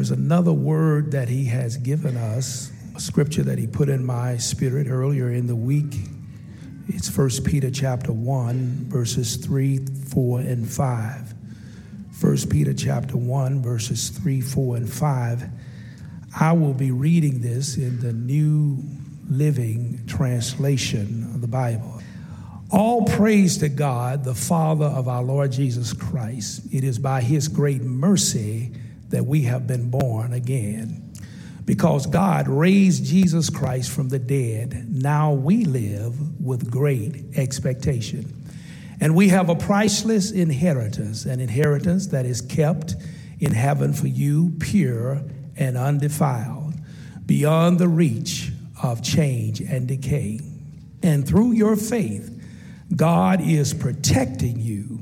There's another word that he has given us, a scripture that he put in my spirit earlier in the week. It's 1 Peter chapter 1, verses 3, 4, and 5. 1 Peter chapter 1, verses 3, 4, and 5. I will be reading this in the New Living Translation of the Bible. All praise to God, the Father of our Lord Jesus Christ. It is by his great mercy that we have been born again. Because God raised Jesus Christ from the dead, now we live with great expectation. And we have a priceless inheritance, an inheritance that is kept in heaven for you, pure and undefiled, beyond the reach of change and decay. And through your faith, God is protecting you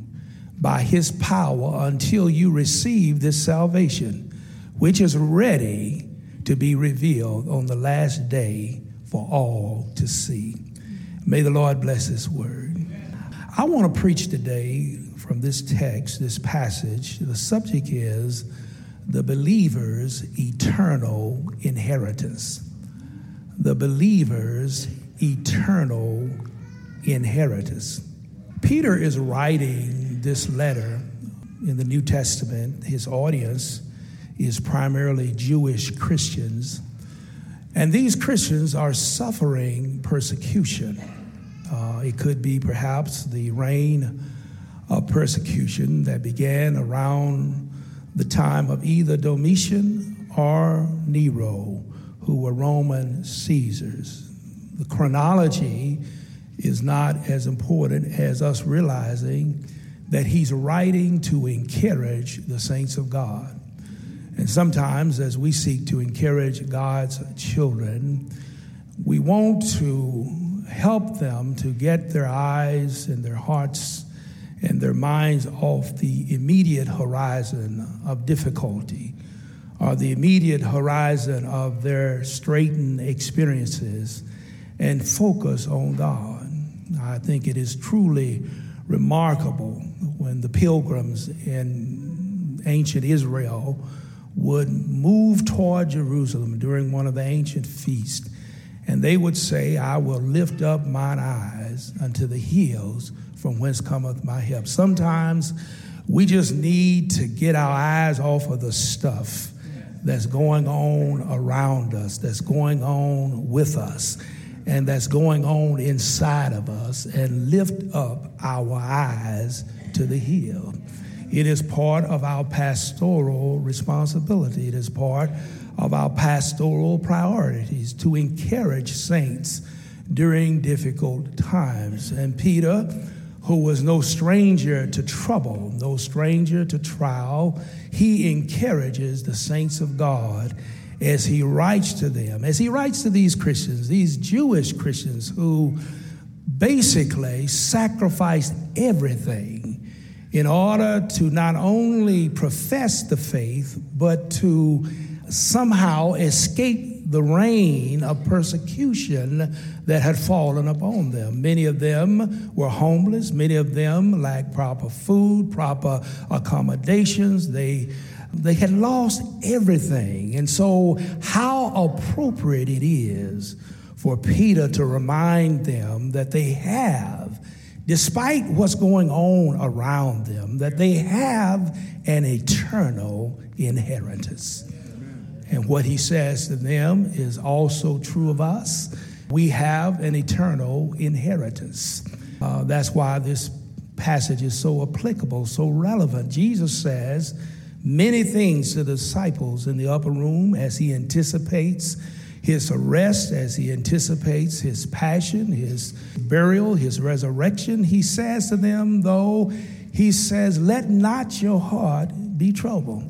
by his power until you receive this salvation, which is ready to be revealed on the last day for all to see. May the Lord bless his word. I want to preach today from this text, this passage. The subject is the believer's eternal inheritance. The believer's eternal inheritance. Peter is writing this letter in the New Testament, his audience is primarily Jewish Christians. And these Christians are suffering persecution. Uh, it could be perhaps the reign of persecution that began around the time of either Domitian or Nero, who were Roman Caesars. The chronology is not as important as us realizing that he's writing to encourage the saints of God. And sometimes, as we seek to encourage God's children, we want to help them to get their eyes and their hearts and their minds off the immediate horizon of difficulty or the immediate horizon of their straitened experiences and focus on God. I think it is truly remarkable when the pilgrims in ancient Israel would move toward Jerusalem during one of the ancient feasts, and they would say, I will lift up mine eyes unto the hills from whence cometh my help. Sometimes we just need to get our eyes off of the stuff that's going on around us, that's going on with us and that's going on inside of us and lift up our eyes to the hill. It is part of our pastoral responsibility. It is part of our pastoral priorities to encourage saints during difficult times. And Peter, who was no stranger to trouble, no stranger to trial, he encourages the saints of God as he writes to them, as he writes to these Christians, these Jewish Christians who basically sacrificed everything in order to not only profess the faith, but to somehow escape the reign of persecution that had fallen upon them. Many of them were homeless, many of them lacked proper food, proper accommodations. They they had lost everything. And so, how appropriate it is for Peter to remind them that they have, despite what's going on around them, that they have an eternal inheritance. And what he says to them is also true of us. We have an eternal inheritance. Uh, that's why this passage is so applicable, so relevant. Jesus says many things to the disciples in the upper room as he anticipates his arrest, as he anticipates his passion, his burial, his resurrection. He says to them, though, he says, Let not your heart be troubled.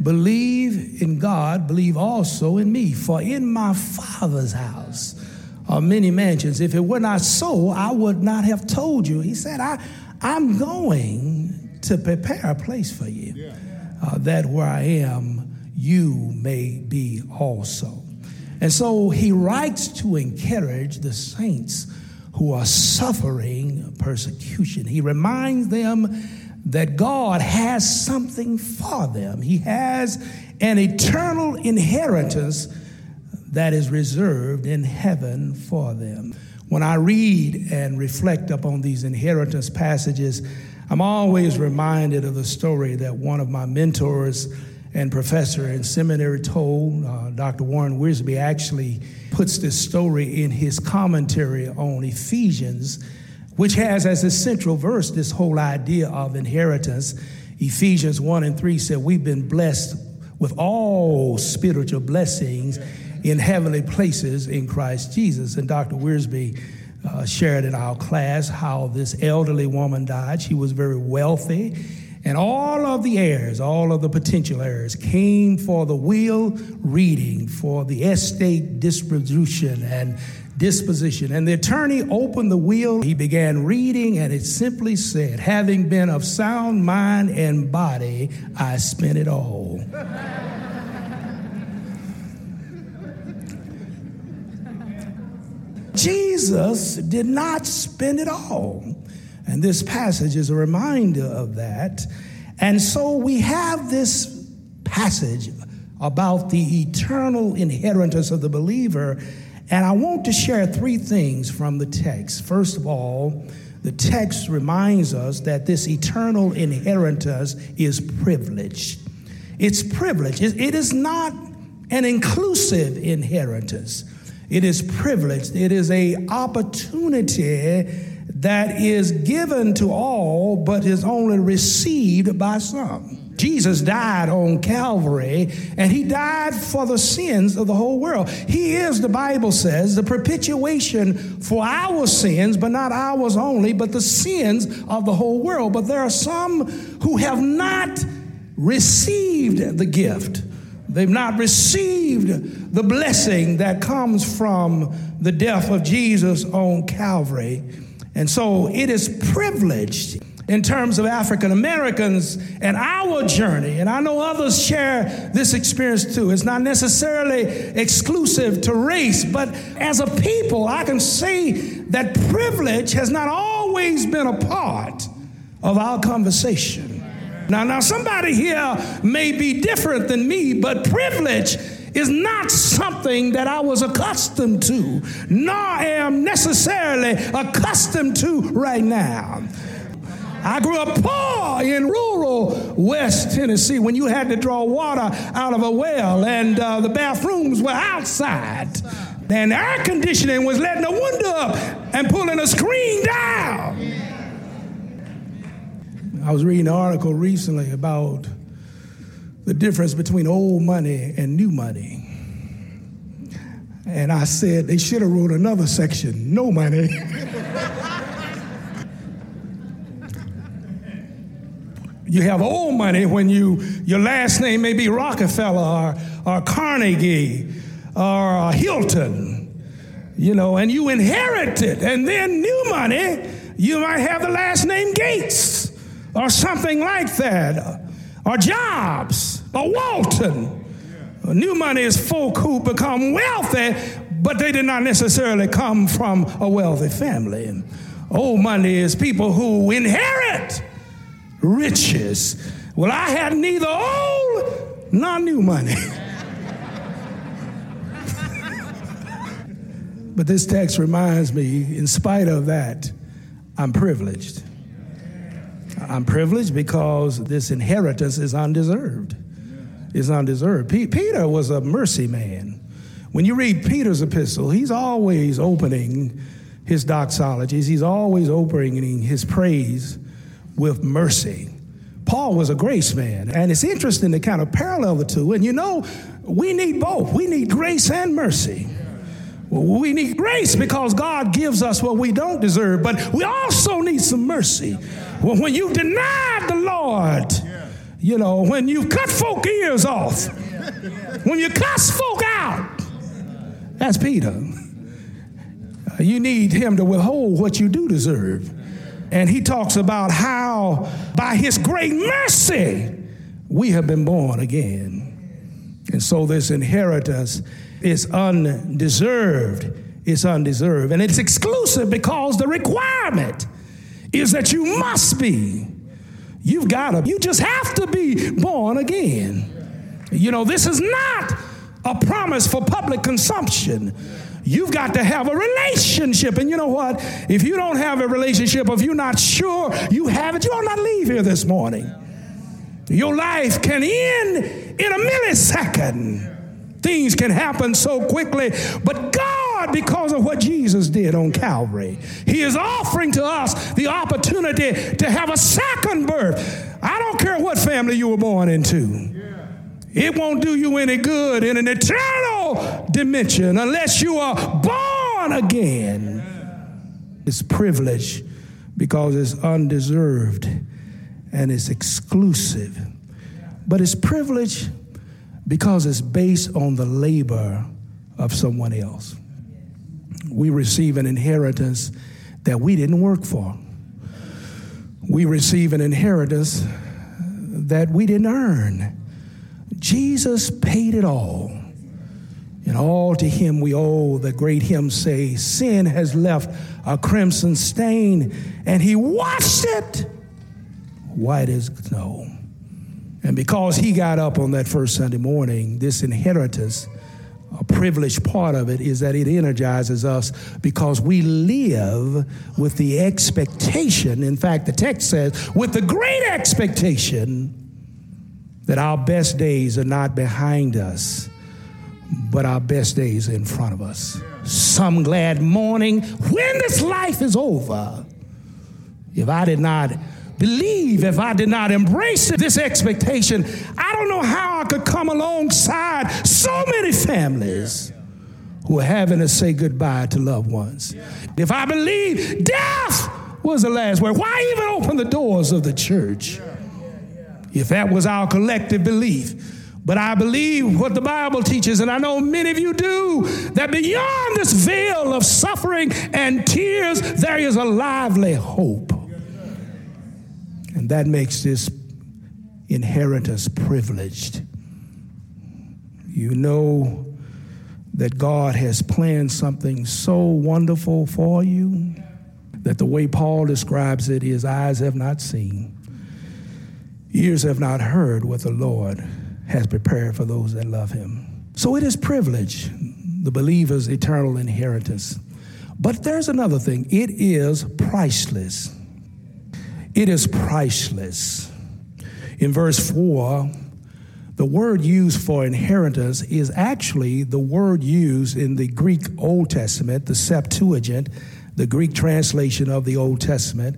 Believe in God, believe also in me. For in my Father's house are many mansions. If it were not so, I would not have told you. He said, I, I'm going to prepare a place for you, uh, that where I am, you may be also. And so he writes to encourage the saints who are suffering persecution. He reminds them that God has something for them, He has an eternal inheritance that is reserved in heaven for them. When I read and reflect upon these inheritance passages, I'm always reminded of the story that one of my mentors and professor in seminary told. Uh, Dr. Warren Wiersbe actually puts this story in his commentary on Ephesians, which has as a central verse this whole idea of inheritance. Ephesians 1 and 3 said, We've been blessed with all spiritual blessings in heavenly places in Christ Jesus. And Dr. Wiersbe uh, shared in our class how this elderly woman died. She was very wealthy. And all of the heirs, all of the potential heirs, came for the will reading, for the estate distribution and disposition. And the attorney opened the will. He began reading, and it simply said, Having been of sound mind and body, I spent it all. Jesus did not spend it all. And this passage is a reminder of that. And so we have this passage about the eternal inheritance of the believer. And I want to share three things from the text. First of all, the text reminds us that this eternal inheritance is privileged. It's privileged. It is not an inclusive inheritance. It is privileged. It is a opportunity that is given to all, but is only received by some. Jesus died on Calvary, and he died for the sins of the whole world. He is, the Bible says, the propitiation for our sins, but not ours only, but the sins of the whole world. But there are some who have not received the gift They've not received the blessing that comes from the death of Jesus on Calvary. And so it is privileged in terms of African Americans and our journey. And I know others share this experience too. It's not necessarily exclusive to race, but as a people, I can say that privilege has not always been a part of our conversation. Now, now somebody here may be different than me, but privilege is not something that I was accustomed to, nor am necessarily accustomed to right now. I grew up poor in rural West Tennessee when you had to draw water out of a well and uh, the bathrooms were outside. And air conditioning was letting the window up and pulling a screen down. I was reading an article recently about the difference between old money and new money. And I said they should have wrote another section, no money. you have old money when you your last name may be Rockefeller or, or Carnegie or Hilton, you know, and you inherit it. And then new money, you might have the last name Gates or something like that, or Jobs, or Walton. New money is folk who become wealthy, but they did not necessarily come from a wealthy family. Old money is people who inherit riches. Well, I had neither old nor new money. but this text reminds me, in spite of that, I'm privileged. I'm privileged because this inheritance is undeserved. Is undeserved. P- Peter was a mercy man. When you read Peter's epistle, he's always opening his doxologies, he's always opening his praise with mercy. Paul was a grace man, and it's interesting to kind of parallel the two. And you know, we need both. We need grace and mercy. We need grace because God gives us what we don't deserve, but we also need some mercy. When you denied the Lord, you know, when you cut folk ears off, when you cuss folk out, that's Peter. You need him to withhold what you do deserve. And he talks about how by his great mercy we have been born again. And so this inheritance is undeserved. It's undeserved. And it's exclusive because the requirement is that you must be. You've got to, you just have to be born again. You know, this is not a promise for public consumption. You've got to have a relationship. And you know what? If you don't have a relationship, if you're not sure you have it, you ought not leave here this morning. Your life can end in a millisecond. Things can happen so quickly, but God, because of what Jesus did on Calvary, He is offering to us the opportunity to have a second birth. I don't care what family you were born into. It won't do you any good in an eternal dimension unless you are born again. It's privilege because it's undeserved and it's exclusive. But it's privilege because it's based on the labor of someone else. We receive an inheritance that we didn't work for. We receive an inheritance that we didn't earn. Jesus paid it all. And all to him we owe, the great hymn say, sin has left a crimson stain, and he washed it white as snow. And because he got up on that first Sunday morning, this inheritance, a privileged part of it is that it energizes us because we live with the expectation. In fact, the text says, with the great expectation that our best days are not behind us, but our best days are in front of us. Some glad morning when this life is over. If I did not believe, if I did not embrace this expectation, I don't know how I could come alongside so many families who are having to say goodbye to loved ones. If I believe death was the last word, why even open the doors of the church? if that was our collective belief. But I believe what the Bible teaches, and I know many of you do, that beyond this veil of suffering and tears, there is a lively hope. And that makes this inheritance privileged. You know that God has planned something so wonderful for you that the way Paul describes it is eyes have not seen Ears have not heard what the Lord has prepared for those that love him. So it is privilege, the believer's eternal inheritance. But there's another thing it is priceless. It is priceless. In verse 4, the word used for inheritance is actually the word used in the Greek Old Testament, the Septuagint, the Greek translation of the Old Testament.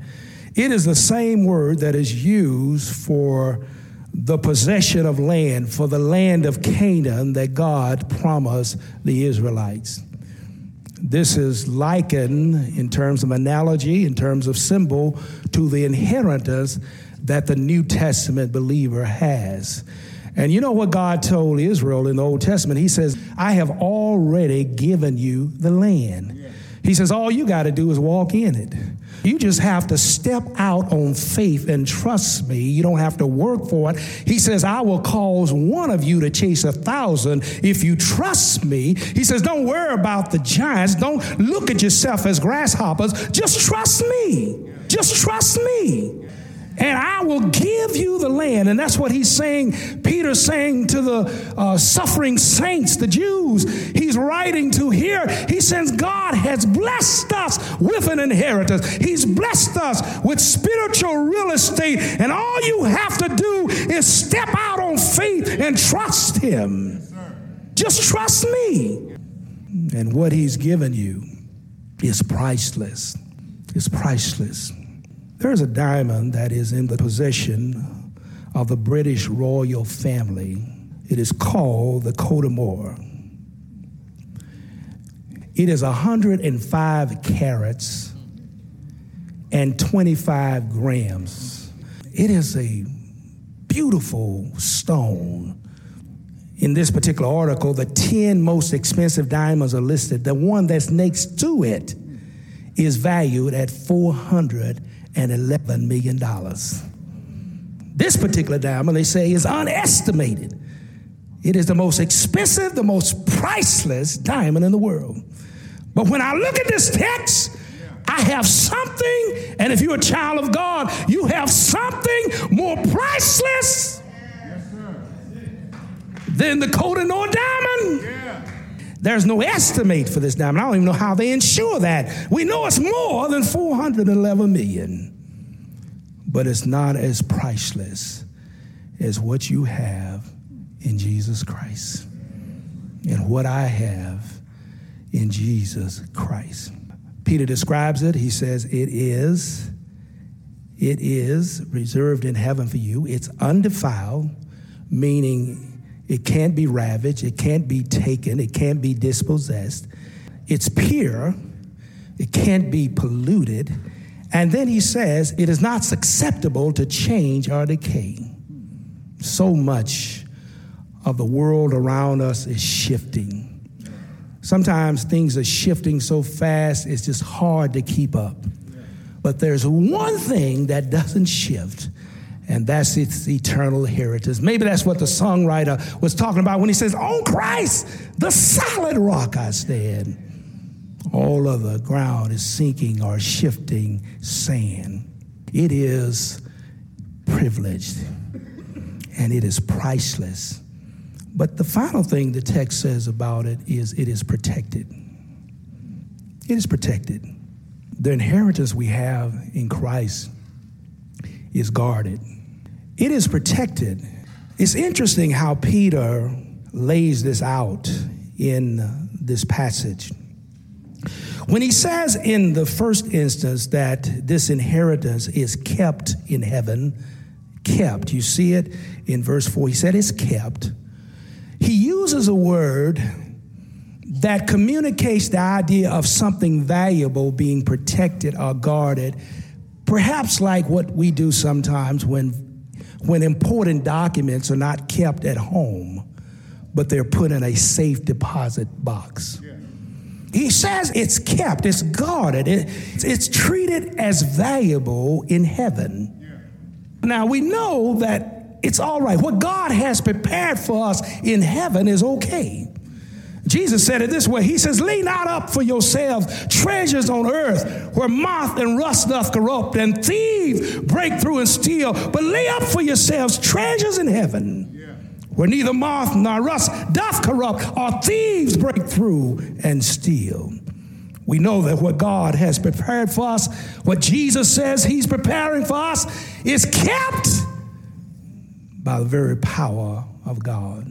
It is the same word that is used for the possession of land, for the land of Canaan that God promised the Israelites. This is likened in terms of analogy, in terms of symbol, to the inheritance that the New Testament believer has. And you know what God told Israel in the Old Testament? He says, I have already given you the land. He says, all you got to do is walk in it. You just have to step out on faith and trust me. You don't have to work for it. He says, I will cause one of you to chase a thousand if you trust me. He says, Don't worry about the giants. Don't look at yourself as grasshoppers. Just trust me. Just trust me and I will give you the land. And that's what he's saying. Peter's saying to the uh, suffering saints, the Jews, he's writing to here. He says, God has blessed us with an inheritance, He's blessed us with spiritual real estate. And all you have to do is step out on faith and trust Him. Just trust me. And what he's given you is priceless. It's priceless. There's a diamond that is in the possession of the British royal family. It is called the Kohinoor. It is 105 carats and 25 grams. It is a beautiful stone. In this particular article, the 10 most expensive diamonds are listed. The one that's next to it is valued at $411 million. This particular diamond, they say, is unestimated. It is the most expensive, the most priceless diamond in the world. But when I look at this text, I have something, and if you're a child of God, you have something more priceless than the Kohinoor diamond. There's no estimate for this diamond. I don't even know how they insure that. We know it's more than 411 million, but it's not as priceless as what you have in Jesus Christ and what I have in Jesus Christ. Peter describes it. He says, It is, it is reserved in heaven for you. It's undefiled, meaning it can't be ravaged, it can't be taken, it can't be dispossessed. It's pure, it can't be polluted. And then he says, It is not susceptible to change or decay. So much of the world around us is shifting Sometimes things are shifting so fast, it's just hard to keep up. But there's one thing that doesn't shift, and that's its eternal heritage. Maybe that's what the songwriter was talking about when he says, On Christ, the solid rock I stand. All of the ground is sinking or shifting sand. It is privileged and it is priceless. But the final thing the text says about it is it is protected. It is protected. The inheritance we have in Christ is guarded. It is protected. It's interesting how Peter lays this out in this passage. When he says in the first instance that this inheritance is kept in heaven, kept, you see it in verse 4, he said it's kept he uses a word that communicates the idea of something valuable being protected or guarded, perhaps like what we do sometimes when, when important documents are not kept at home, but they're put in a safe deposit box. He says it's kept, it's guarded, it's, it's treated as valuable in heaven. Now we know that it's all right. What God has prepared for us in heaven is okay. Jesus said it this way He says, Lay not up for yourselves treasures on earth where moth and rust doth corrupt and thieves break through and steal, but lay up for yourselves treasures in heaven where neither moth nor rust doth corrupt or thieves break through and steal. We know that what God has prepared for us, what Jesus says He's preparing for us, is kept by the very power of God.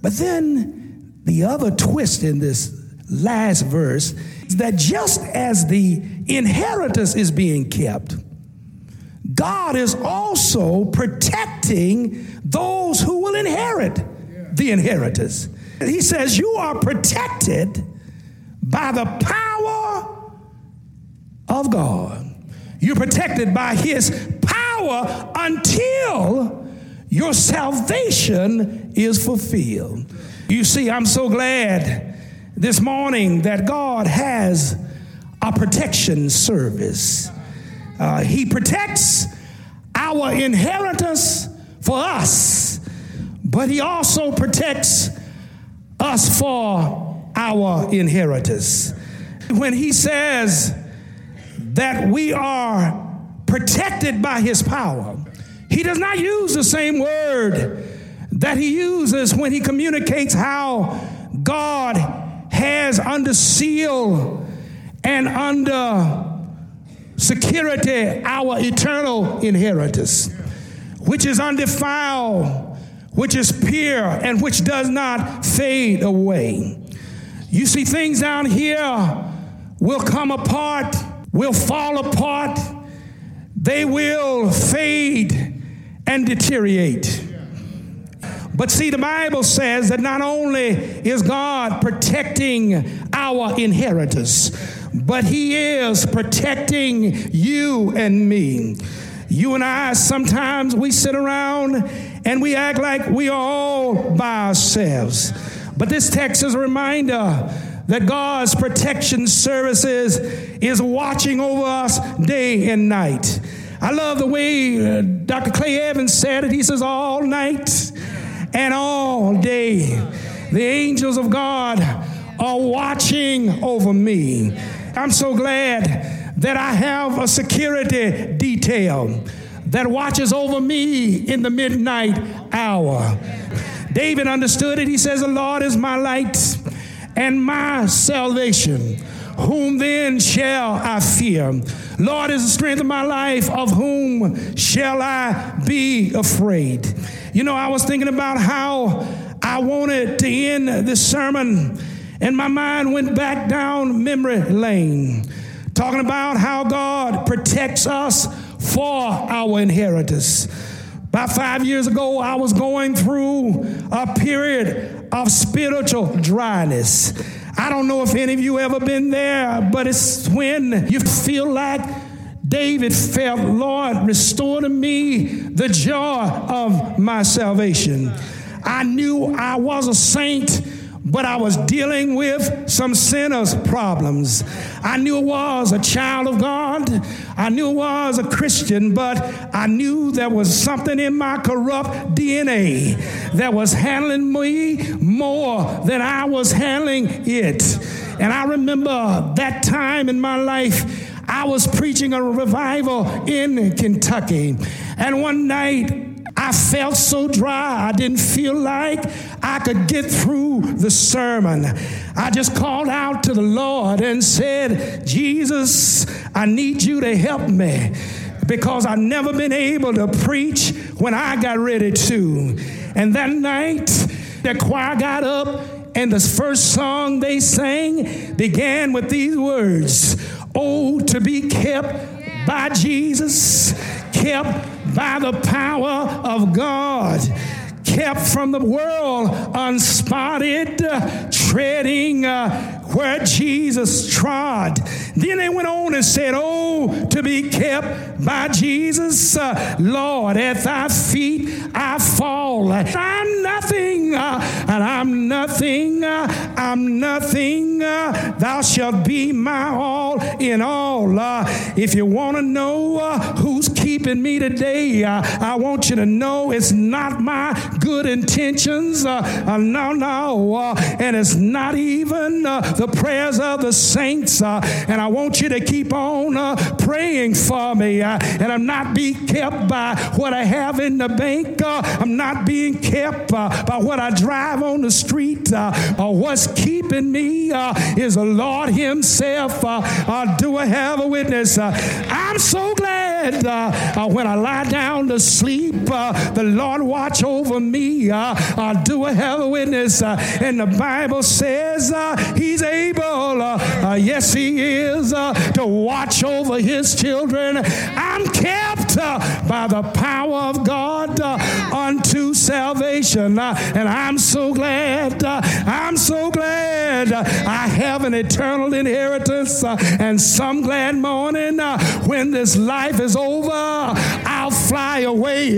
But then the other twist in this last verse is that just as the inheritance is being kept, God is also protecting those who will inherit the inheritance. He says, You are protected by the power of God. You're protected by His power until your salvation is fulfilled. You see, I'm so glad this morning that God has a protection service. Uh, he protects our inheritance for us, but He also protects us for our inheritance. When He says that we are protected by His power, he does not use the same word that he uses when he communicates how God has under seal and under security our eternal inheritance, which is undefiled, which is pure, and which does not fade away. You see, things down here will come apart, will fall apart, they will fade and deteriorate. But see, the Bible says that not only is God protecting our inheritance, but He is protecting you and me. You and I, sometimes we sit around and we act like we are all by ourselves. But this text is a reminder that God's protection services is watching over us day and night. I love the way uh, Dr. Clay Evans said it. He says, All night and all day, the angels of God are watching over me. I'm so glad that I have a security detail that watches over me in the midnight hour. David understood it. He says, The Lord is my light and my salvation. Whom then shall I fear? Lord is the strength of my life. Of whom shall I be afraid? You know, I was thinking about how I wanted to end this sermon, and my mind went back down memory lane, talking about how God protects us for our inheritance. About five years ago, I was going through a period of spiritual dryness. I don't know if any of you ever been there, but it's when you feel like David felt, Lord, restore to me the joy of my salvation. I knew I was a saint but I was dealing with some sinners' problems. I knew it was a child of God. I knew it was a Christian, but I knew there was something in my corrupt DNA that was handling me more than I was handling it. And I remember that time in my life. I was preaching a revival in Kentucky. And one night I felt so dry, I didn't feel like I could get through the sermon. I just called out to the Lord and said, Jesus, I need you to help me because I've never been able to preach when I got ready to. And that night, the choir got up, and the first song they sang began with these words Oh, to be kept by Jesus, kept by the power of God kept from the world unspotted, uh, treading uh, where Jesus trod. Then they went on and said, Oh, to be kept by Jesus, uh, Lord, at thy feet I fall. I'm nothing, uh, and I'm nothing, uh, I'm nothing. Uh, thou shalt be my all in all. Uh, if you want to know uh, who's keeping me today, uh, I want you to know it's not my good intentions. Uh, uh, no, no. Uh, and it's not even uh, the prayers of the saints. Uh, and I want you to keep on uh, praying for me. Uh, and I'm not being kept by what I have in the bank. I'm not being kept by what I drive on the street. what's keeping me is the Lord Himself. do I have a witness? I'm so glad when I lie down to sleep, the Lord watch over me. Uh, uh, do I have a witness? Uh, and the Bible says uh, he's able, uh, uh, yes, he is, to watch over his children. I'm kept by the power of God unto salvation. Uh, and I'm so glad, uh, I'm so glad uh, I have an eternal inheritance. and some glad morning when this life is over, I'll fly away.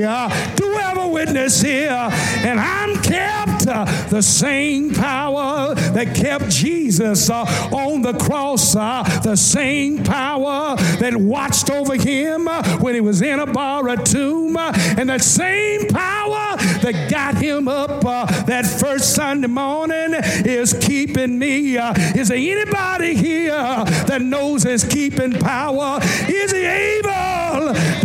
do a witness here? And I'm kept uh, the same power that kept Jesus uh, on the cross, uh, the same power that watched over him uh, when he was in a borrowed tomb, uh, and that same power that got him up uh, that first Sunday morning is keeping me. is there anybody here that knows his keeping power? Is he able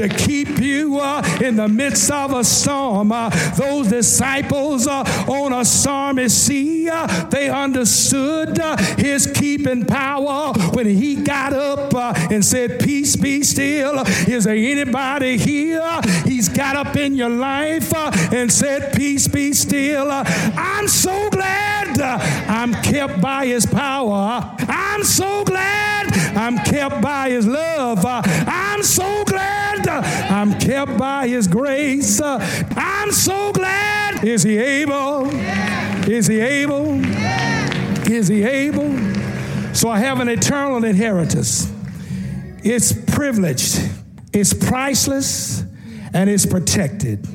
to keep you in the midst of a storm? those disciples uh, on a stormy sea, uh, they understood uh, his keeping power when he got up uh, and said, Peace be still. Is there anybody here? He's got up in your life uh, and said, Peace be still. I'm so glad I'm kept by his power. I'm so glad I'm kept by his love. I'm so glad I'm kept by his grace. I'm so glad. Is he able? Is he able? Is he able? So I have an eternal inheritance. It's privileged, it's priceless, and it's protected.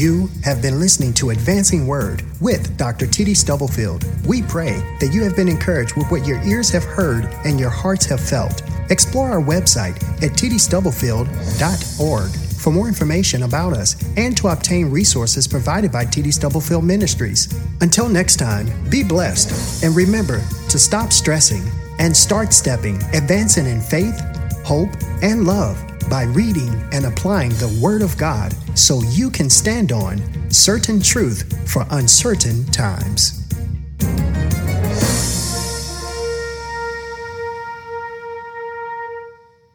You have been listening to Advancing Word with Dr. T.D. Stubblefield. We pray that you have been encouraged with what your ears have heard and your hearts have felt. Explore our website at tdstubblefield.org for more information about us and to obtain resources provided by TD Stubblefield Ministries. Until next time, be blessed and remember to stop stressing and start stepping, advancing in faith, hope, and love by reading and applying the Word of God so you can stand on certain truth for uncertain times.